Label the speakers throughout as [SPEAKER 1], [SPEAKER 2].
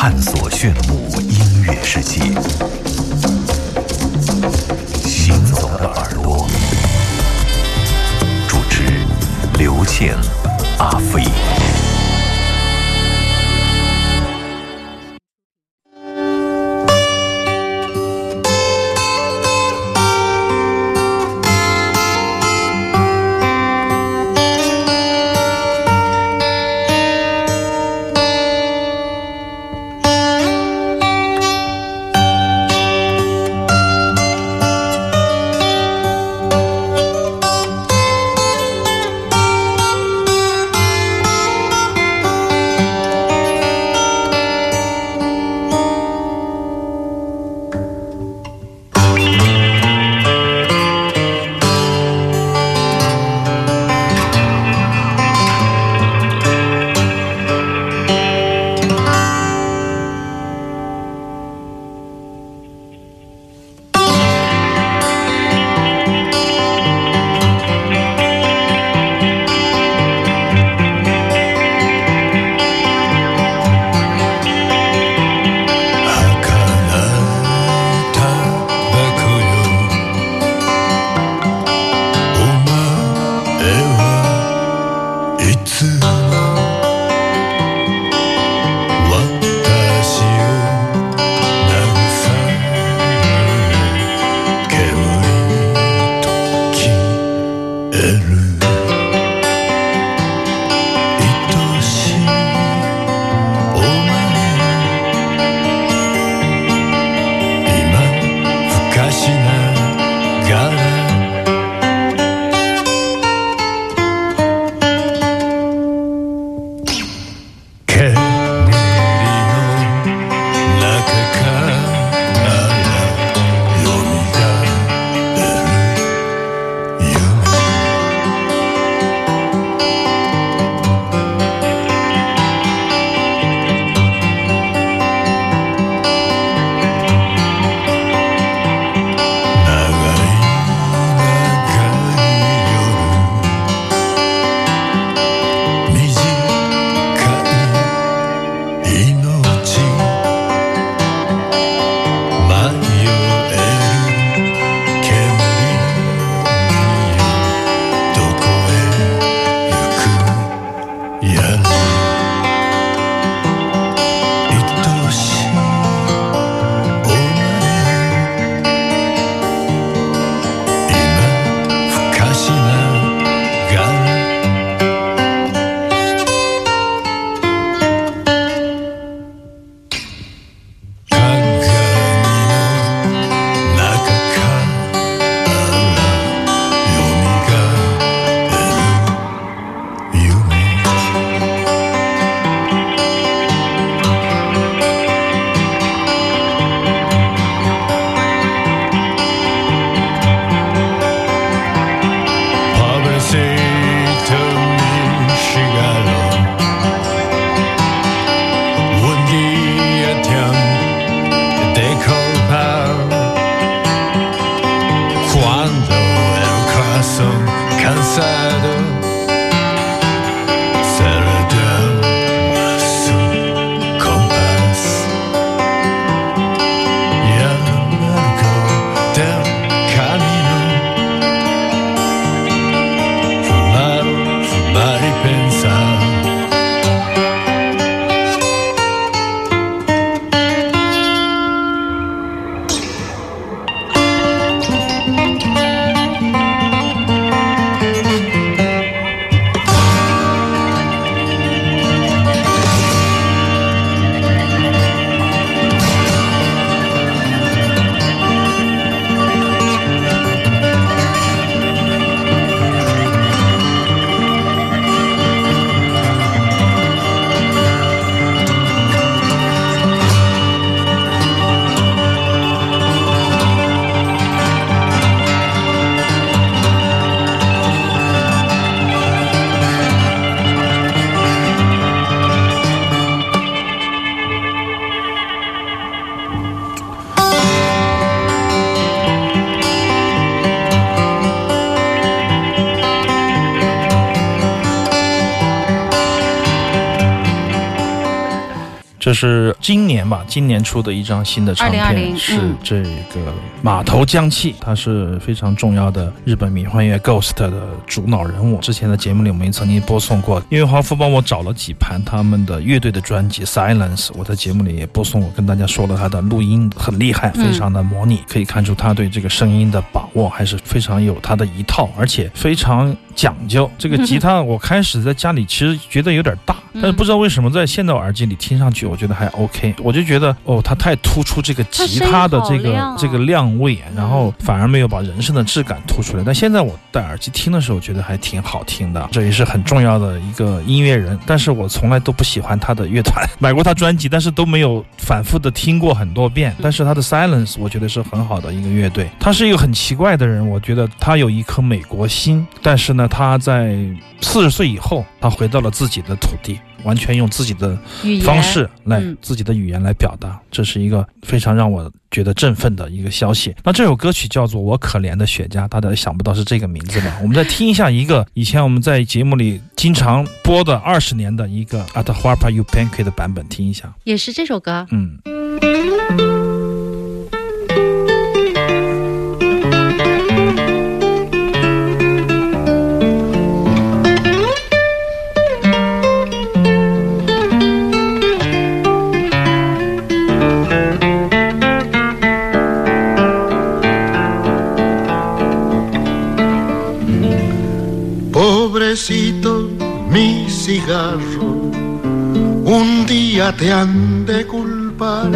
[SPEAKER 1] 探索炫目音乐世界。行走的耳朵，主持刘倩、阿飞。
[SPEAKER 2] 这是今年吧，今年出的一张新的唱片，是
[SPEAKER 3] 嗯
[SPEAKER 2] 这个马头江气，他是非常重要的日本迷幻乐 Ghost 的主脑人物。之前的节目里我们也曾经播送过，因为华夫帮我找了几盘他们的乐队的专辑 Silence，我在节目里也播送我，跟大家说了他的录音很厉害，
[SPEAKER 3] 嗯
[SPEAKER 2] 非常的模拟，可以看出他对这个声音的把握还是非常有他的一套，而且非常讲究。这个吉他我开始在家里其实觉得有点大，但是不知道为什么在现在耳机里听上去，我觉得还 OK。我就觉得哦，他太突出这个吉他的这个这个亮位，然后反而没有把人声的质感突出来。但现在我戴耳机听的时候，觉得还挺好听的。这也是很重要的一个音乐人，但是我从来都不喜欢他的乐团，买过他专辑，但是都没有反复的听过很多遍。但是他的 Silence 我觉得是很好的一个乐队。他是一个很奇怪的人，我觉得他有一颗美国心，但是呢，他在四十岁以后，他回到了自己的土地，完全用自己的方式来、
[SPEAKER 3] 嗯
[SPEAKER 2] 自己的语言来表达，这是一个非常让我觉得振奋的一个消息。那这首歌曲叫做《我可怜的雪茄》，大家想不到是这个名字吧？我们再听一下一个以前我们在节目里经常播的二十年的一个 At Harpa You Pancake 的版本，听一下。
[SPEAKER 3] 也是这首歌。
[SPEAKER 2] 嗯。
[SPEAKER 4] Cigarro, un día te han de culpar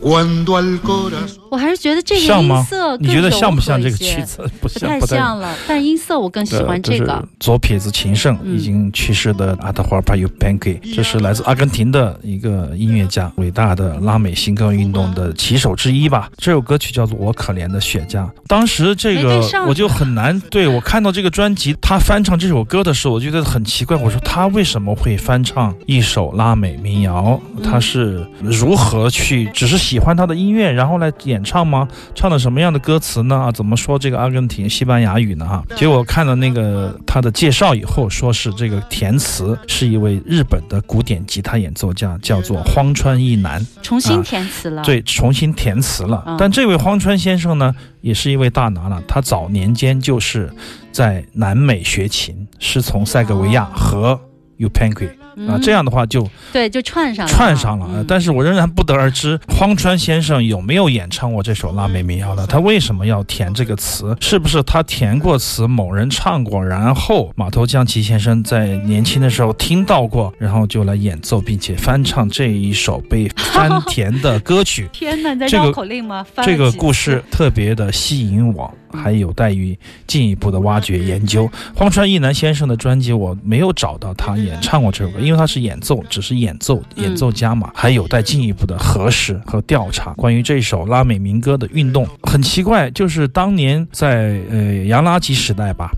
[SPEAKER 4] cuando al corazón.
[SPEAKER 3] 我还是觉得这个音色更
[SPEAKER 2] 你觉得像不像这个曲子？不
[SPEAKER 3] 不
[SPEAKER 2] 像，
[SPEAKER 3] 太
[SPEAKER 2] 不太
[SPEAKER 3] 像了，但音色我更喜欢这个
[SPEAKER 2] 左撇子情圣，
[SPEAKER 3] 嗯
[SPEAKER 2] 已经去世的阿德华尔巴尤 Banky，这是来自阿根廷的一个音乐家，伟大的拉美新歌运动的旗手之一吧。这首歌曲叫做《我可怜的雪茄》。当时这个我就很难，对我看到这个专辑，他翻唱这首歌的时候，我觉得很奇怪。我说他为什么会翻唱一首拉美民谣？他是如何去只是喜欢他的音乐，然后来演唱吗？唱的什么样的歌词呢？啊，怎么说这个阿根廷西班牙语呢？哈，结果看了那个他的介绍以后，说是这个填词是一位日本的古典吉他演奏家，叫做荒川一男，
[SPEAKER 3] 重新
[SPEAKER 2] 啊
[SPEAKER 3] 填词了。
[SPEAKER 2] 对，重新填词了
[SPEAKER 3] 嗯。
[SPEAKER 2] 但这位荒川先生呢，也是一位大拿了。他早年间就是在南美学琴，师从塞格维亚和 u p a n k 啊，
[SPEAKER 3] 嗯
[SPEAKER 2] 这样的话就
[SPEAKER 3] 对，就串上了，
[SPEAKER 2] 串上了。但是我仍然不得而知，荒川先生有没有演唱过这首拉美民谣的？他为什么要填这个词？是不是他填过词，某人唱过，然后马头江崎先生在年轻的时候听到过，然后就来演奏，并且翻唱这一首被 翻填的歌曲？
[SPEAKER 3] 天哪，你在
[SPEAKER 2] 这个
[SPEAKER 3] 绕口令吗？翻
[SPEAKER 2] 这个故事特别的吸引我，还有待于进一步的挖掘研究。荒川一男先生的专辑我没有找到他演唱过这首歌，因为他是演奏，只是演奏
[SPEAKER 3] 嗯
[SPEAKER 2] 演奏家嘛，还有待进一步的核实和调查。关于这首拉美民歌的运动，很奇怪，就是当年在呃洋垃圾时代吧。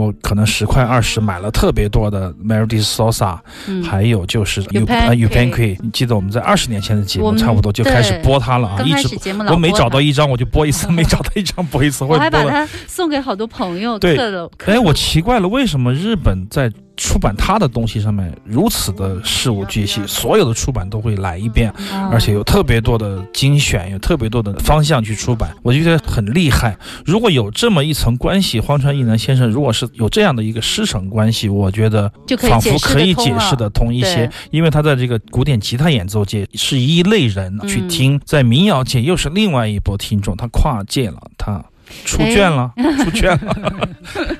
[SPEAKER 2] 我可能十块二十买了特别多的 Melody Sosa，、
[SPEAKER 3] 嗯
[SPEAKER 2] 还有就是
[SPEAKER 3] You
[SPEAKER 2] U
[SPEAKER 3] Pan
[SPEAKER 2] U Pan
[SPEAKER 3] Cake
[SPEAKER 2] Cake，你记得我们在二十年前的节目差不多就开始播它了啊，一直我每找到一张我就播一次，没找到一张播一次，
[SPEAKER 3] 我还把。它送给好多朋友，
[SPEAKER 2] 对哎，我奇怪了，为什么日本在出版他的东西上面如此的事无巨细，所有的出版都会来一遍，
[SPEAKER 3] 啊
[SPEAKER 2] 而且有特别多的精选，有特别多的方向去出版，我觉得很厉害。如果有这么一层关系，荒川一男先生如果是有这样的一个师承关系，我觉得仿佛可以解释的通一些，因为他在这个古典吉他演奏界是一类人去
[SPEAKER 3] 嗯
[SPEAKER 2] 听，在民谣界又是另外一波听众，他跨界了，他。出卷了，出卷了，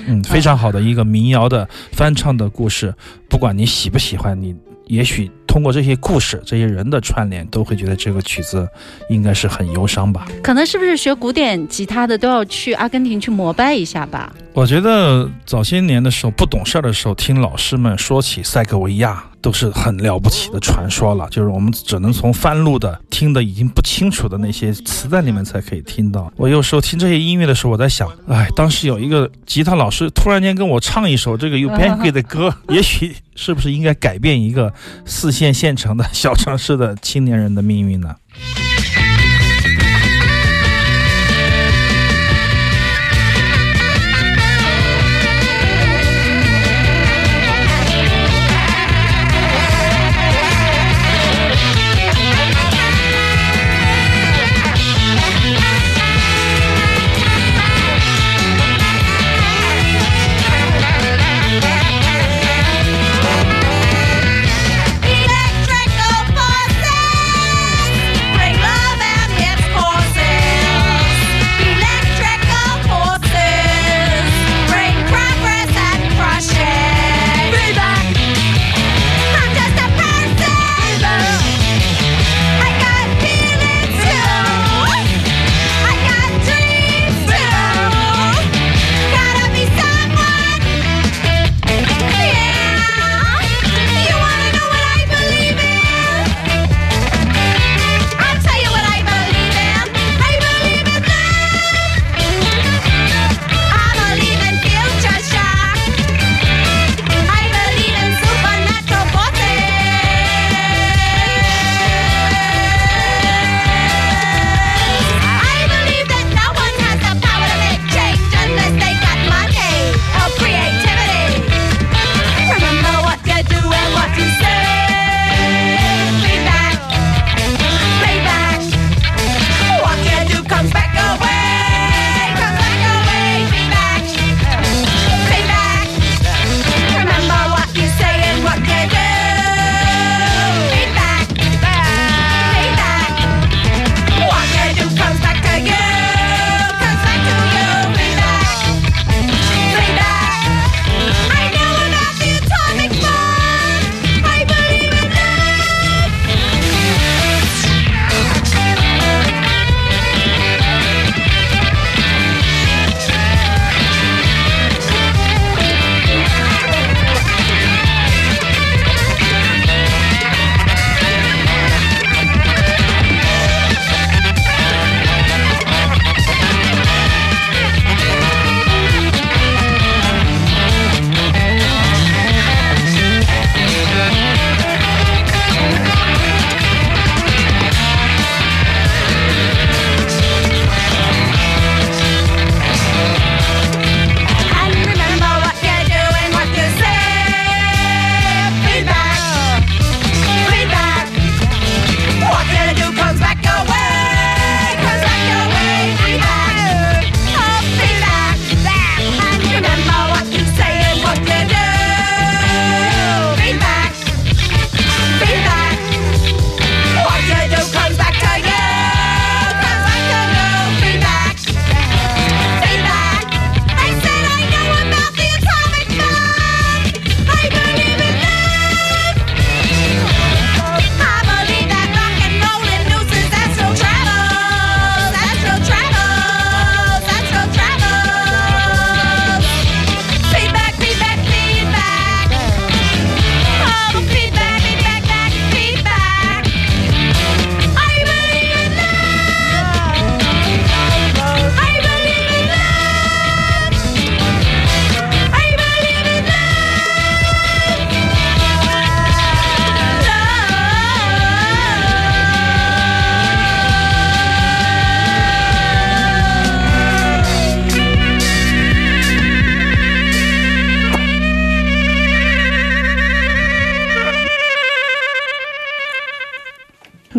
[SPEAKER 2] 嗯，非常好的一个民谣的翻唱的故事，不管你喜不喜欢，你也许通过这些故事、这些人的串联，都会觉得这个曲子应该是很忧伤吧。
[SPEAKER 3] 可能是不是学古典吉他的都要去阿根廷去膜拜一下吧？
[SPEAKER 2] 我觉得早些年的时候，不懂事儿的时候，听老师们说起塞克维亚，都是很了不起的传说了。就是我们只能从翻录的、听的已经不清楚的那些磁带里面才可以听到。我有时候听这些音乐的时候，我在想，哎，当时有一个吉他老师突然间跟我唱一首这个 U Bank 的歌，也许是不是应该改变一个四线县城的小城市的青年人的命运呢？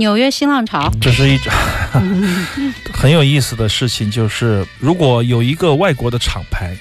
[SPEAKER 3] 纽约新浪潮，
[SPEAKER 2] 这是一种 很有意思的事情，就是如果有一个外国的厂牌，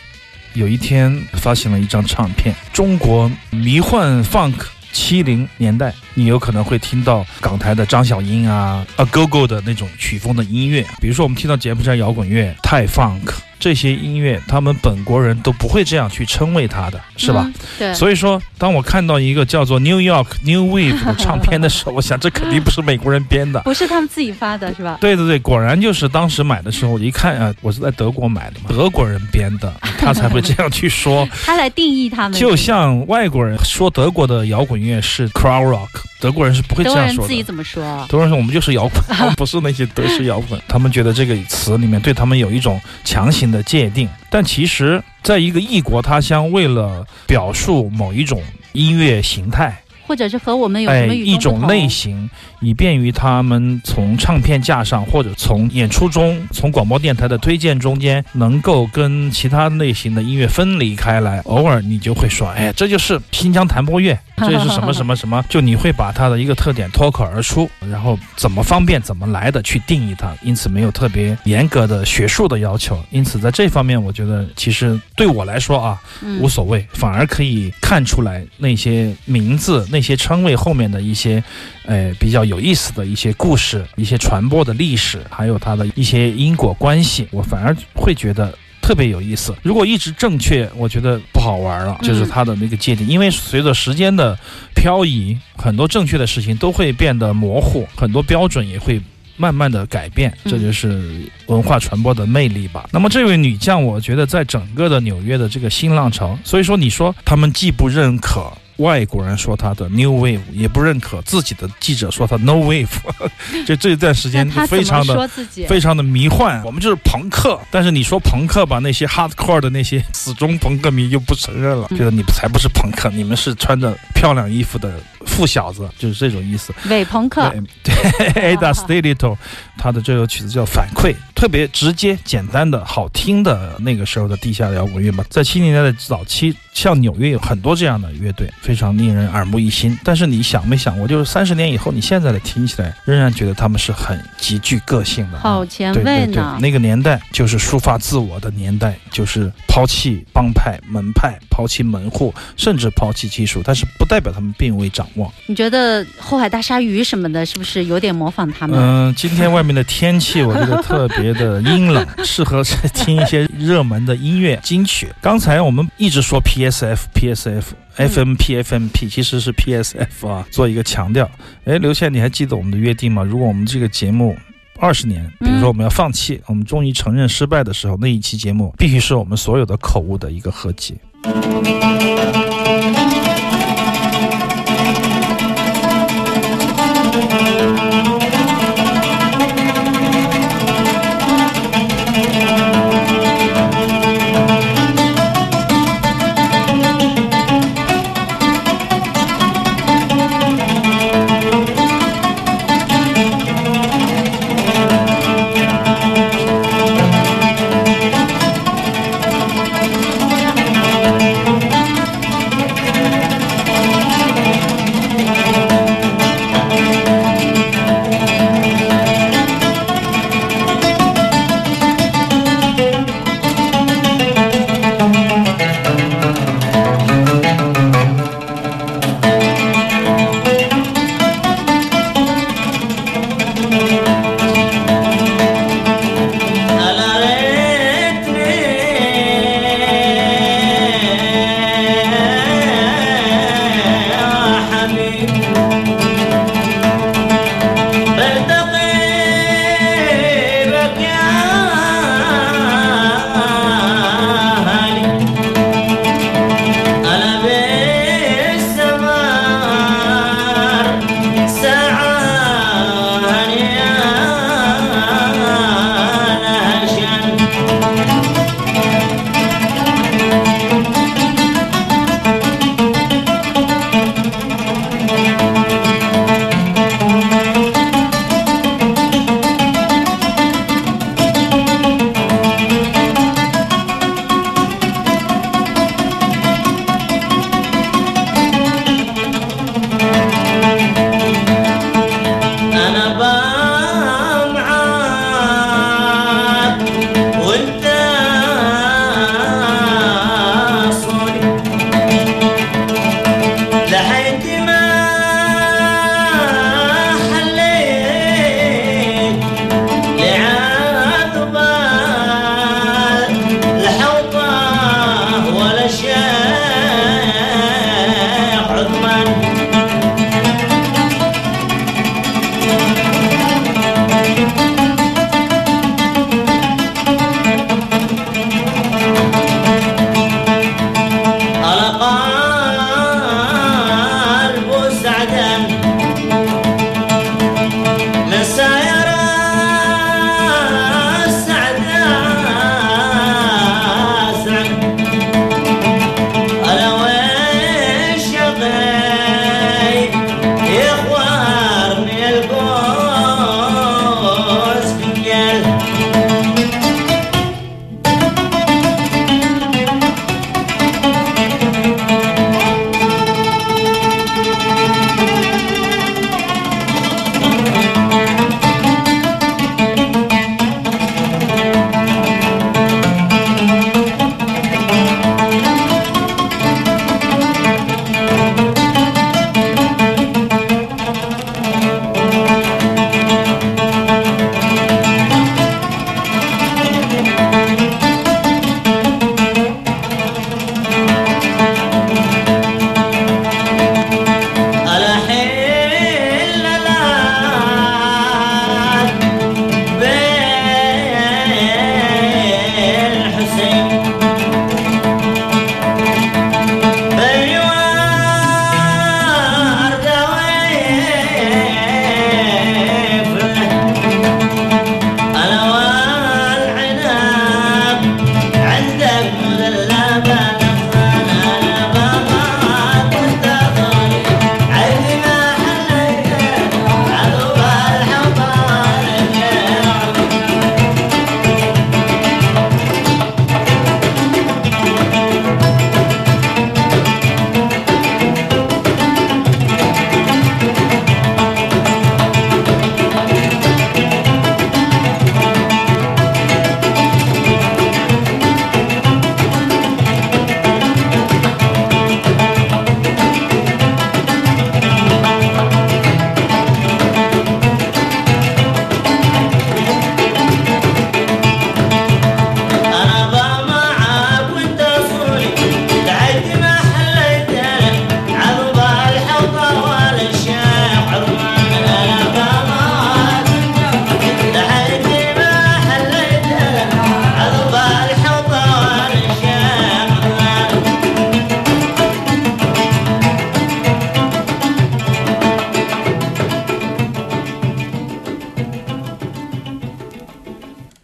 [SPEAKER 2] 有一天发行了一张唱片，中国迷幻 funk 七零年代，你有可能会听到港台的张小英啊、啊 Go Go 的那种曲风的音乐，比如说我们听到柬埔寨摇滚乐、泰 funk 这些音乐，他们本国人都不会这样去称谓它的，是吧？
[SPEAKER 3] 嗯？对，
[SPEAKER 2] 所以说，当我看到一个叫做 New York New Wave 的唱片的时候，我想这肯定不是美国人编的。
[SPEAKER 3] 不是他们自己发的，是吧？
[SPEAKER 2] 对对对，果然就是当时买的时候，我一看啊，我是在德国买的嘛，德国人编的，他才会这样去说。
[SPEAKER 3] 他来定义他们，
[SPEAKER 2] 就像外国人说德国的摇滚乐是 crowd rock，德国人是不会这样说的。
[SPEAKER 3] 人自己怎么说？
[SPEAKER 2] 德国人说我们就是摇滚，不是那些德式摇滚。他们觉得这个词里面对他们有一种强行的界定，但其实在一个异国他乡，为了表述某一种音乐形态，
[SPEAKER 3] 或者是和我们有什
[SPEAKER 2] 哎，
[SPEAKER 3] 么与
[SPEAKER 2] 一种类型，以便于他们从唱片架上或者从演出中、从广播电台的推荐中间，能够跟其他类型的音乐分离开来。偶尔你就会说，哎，这就是新疆弹拨乐，这是什么什么什么，就你会把它的一个特点脱口而出，然后怎么方便怎么来的去定义它，因此没有特别严格的学术的要求。因此在这方面，我觉得其实对我来说啊，
[SPEAKER 3] 嗯
[SPEAKER 2] 无所谓，反而可以看出来那些名字、那些称谓后面的一些，呃，比较有意思的一些故事、一些传播的历史，还有它的一些因果关系，我反而会觉得。特别有意思。如果一直正确，我觉得不好玩了，
[SPEAKER 3] 嗯
[SPEAKER 2] 就是它的那个界定。因为随着时间的漂移，很多正确的事情都会变得模糊，很多标准也会慢慢的改变，
[SPEAKER 3] 嗯
[SPEAKER 2] 这就是文化传播的魅力吧。那么这位女将，我觉得在整个的纽约的这个新浪潮，所以说你说他们既不认可。外国人说他的 New Wave，也不认可自己的记者说他 No Wave，就 这一段时间
[SPEAKER 3] 就
[SPEAKER 2] 非常的？非常的迷幻，我们就是朋克。但是你说朋克吧，那些 hardcore 的那些死忠朋克迷就不承认了，
[SPEAKER 3] 嗯
[SPEAKER 2] 觉得你才不是朋克，你们是穿着漂亮衣服的富小子，就是这种意思。
[SPEAKER 3] 伪朋克，
[SPEAKER 2] 对 对，Ada Stilito，他的这首曲子叫《反馈》，特别直接、简单的、好听的那个时候的地下摇滚乐嘛。在七零年代的早期，像纽约有很多这样的乐队，非常令人耳目一新。但是你想没想过，就是三十年以后，你现在的听起来，仍然觉得他们是很极具个性的啊。
[SPEAKER 3] 好前
[SPEAKER 2] 对对对
[SPEAKER 3] 卫呢，。
[SPEAKER 2] 那个年代就是抒发自我的年代，就是抛弃帮派、门派，抛弃门户，甚至抛弃技术，但是不代表他们并未掌握。
[SPEAKER 3] 你觉得后海大鲨鱼什么的，是不是有点模仿他们？
[SPEAKER 2] 嗯，今天外面的天气我觉得特别的阴冷，适合听一些热门的音乐金曲。刚才我们一直说 PSF PSF。FMP FMP 其实是 PSF 啊，做一个强调。哎，刘倩，你还记得我们的约定吗？如果我们这个节目二十年，比如说我们要放弃，我们终于承认失败的时候，那一期节目必须是我们所有的口误的一个合集。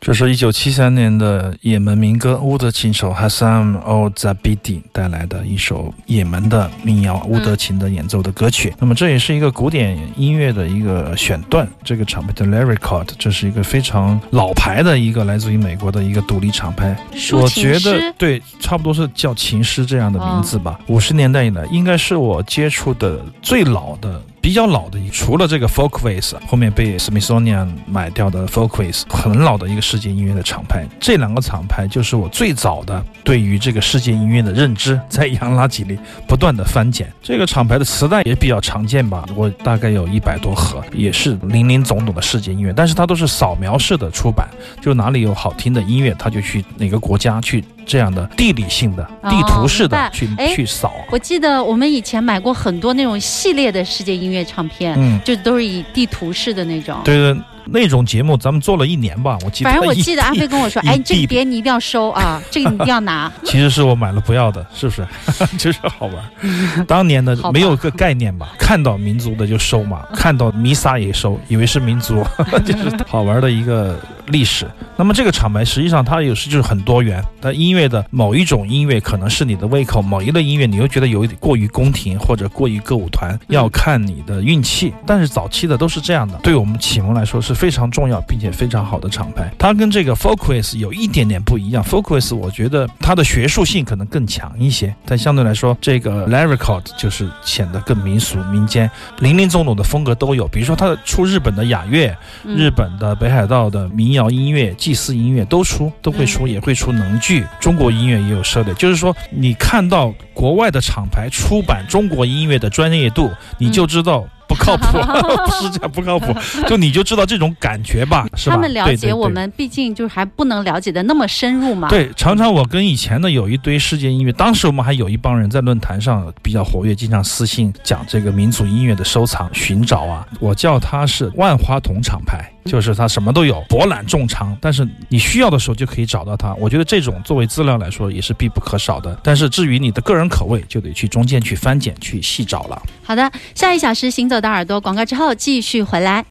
[SPEAKER 2] 这是一九七三年的也门民歌乌德琴手 Hassan Al Zabidi 带来的一首也门的民谣乌德琴的演奏的歌曲。那么这也是一个古典音乐的一个选段。这个厂牌叫 Larry c o t 这是一个非常老牌的一个来自于美国的一个独立厂牌。
[SPEAKER 3] 抒
[SPEAKER 2] 我觉得对，差不多是叫琴师这样的名字吧。五十、年代以来，应该是我接触的最老的。比较老的，除了这个 Folkways，后面被 Smithsonian 买掉的 Folkways，很老的一个世界音乐的厂牌。这两个厂牌就是我最早的对于这个世界音乐的认知，在洋垃圾里不断的翻检。这个厂牌的磁带也比较常见吧，我大概有一百多盒，也是林林总总的世界音乐，但是它都是扫描式的出版，就哪里有好听的音乐，他就去哪个国家去这样的地理性的、
[SPEAKER 3] 哦
[SPEAKER 2] 地图式的去
[SPEAKER 3] 哎
[SPEAKER 2] 去扫。
[SPEAKER 3] 我记得我们以前买过很多那种系列的世界音乐唱片，
[SPEAKER 2] 嗯，
[SPEAKER 3] 就都是以地图式的那种。
[SPEAKER 2] 对对，那种节目咱们做了一年吧，我记得。
[SPEAKER 3] 反正我记得阿飞跟我说：“ 哎，这
[SPEAKER 2] 地
[SPEAKER 3] 个碟你一定要收啊，这个你一定要拿。
[SPEAKER 2] 其实是我买了不要的，是不是？就是好玩。当年的没有个概念吧，看到民族的就收嘛，看到弥撒也收，以为是民族，就是好玩的一个历史。那么这个厂牌实际上它有时就是很多元，但音乐的某一种音乐可能是你的胃口，某一类音乐你又觉得有一点过于宫廷或者过于歌舞团，要看你的运气。但是早期的都是这样的，对我们启蒙来说是非常重要并且非常好的厂牌。它跟这个 Folkways 有一点点不一样，Folkways 我觉得它的学术性可能更强一些，但相对来说，这个 Lyricot 就是显得更民俗民间，林林总总的风格都有。比如说它出日本的雅乐，
[SPEAKER 3] 嗯
[SPEAKER 2] 日本的北海道的民谣音乐、祭祀音乐都出，都会出，也会出能剧。中国音乐也有涉猎，就是说你看到国外的厂牌出版中国音乐的专业度，你就知道。不靠谱，不 是这样不靠谱，就你就知道这种感觉吧，是吧？
[SPEAKER 3] 他们了解我们，毕竟就是还不能了解的那么深入嘛。
[SPEAKER 2] 对，常常我跟以前的有一堆世界音乐，当时我们还有一帮人在论坛上比较活跃，经常私信讲这个民族音乐的收藏寻找啊。我叫他是万花筒厂牌，就是它什么都有，博览众长，但是你需要的时候就可以找到它。我觉得这种作为资料来说也是必不可少的。但是至于你的个人口味，就得去中间去翻检、去细找了。
[SPEAKER 3] 好的，下一小时行走大耳朵广告之后继续回来。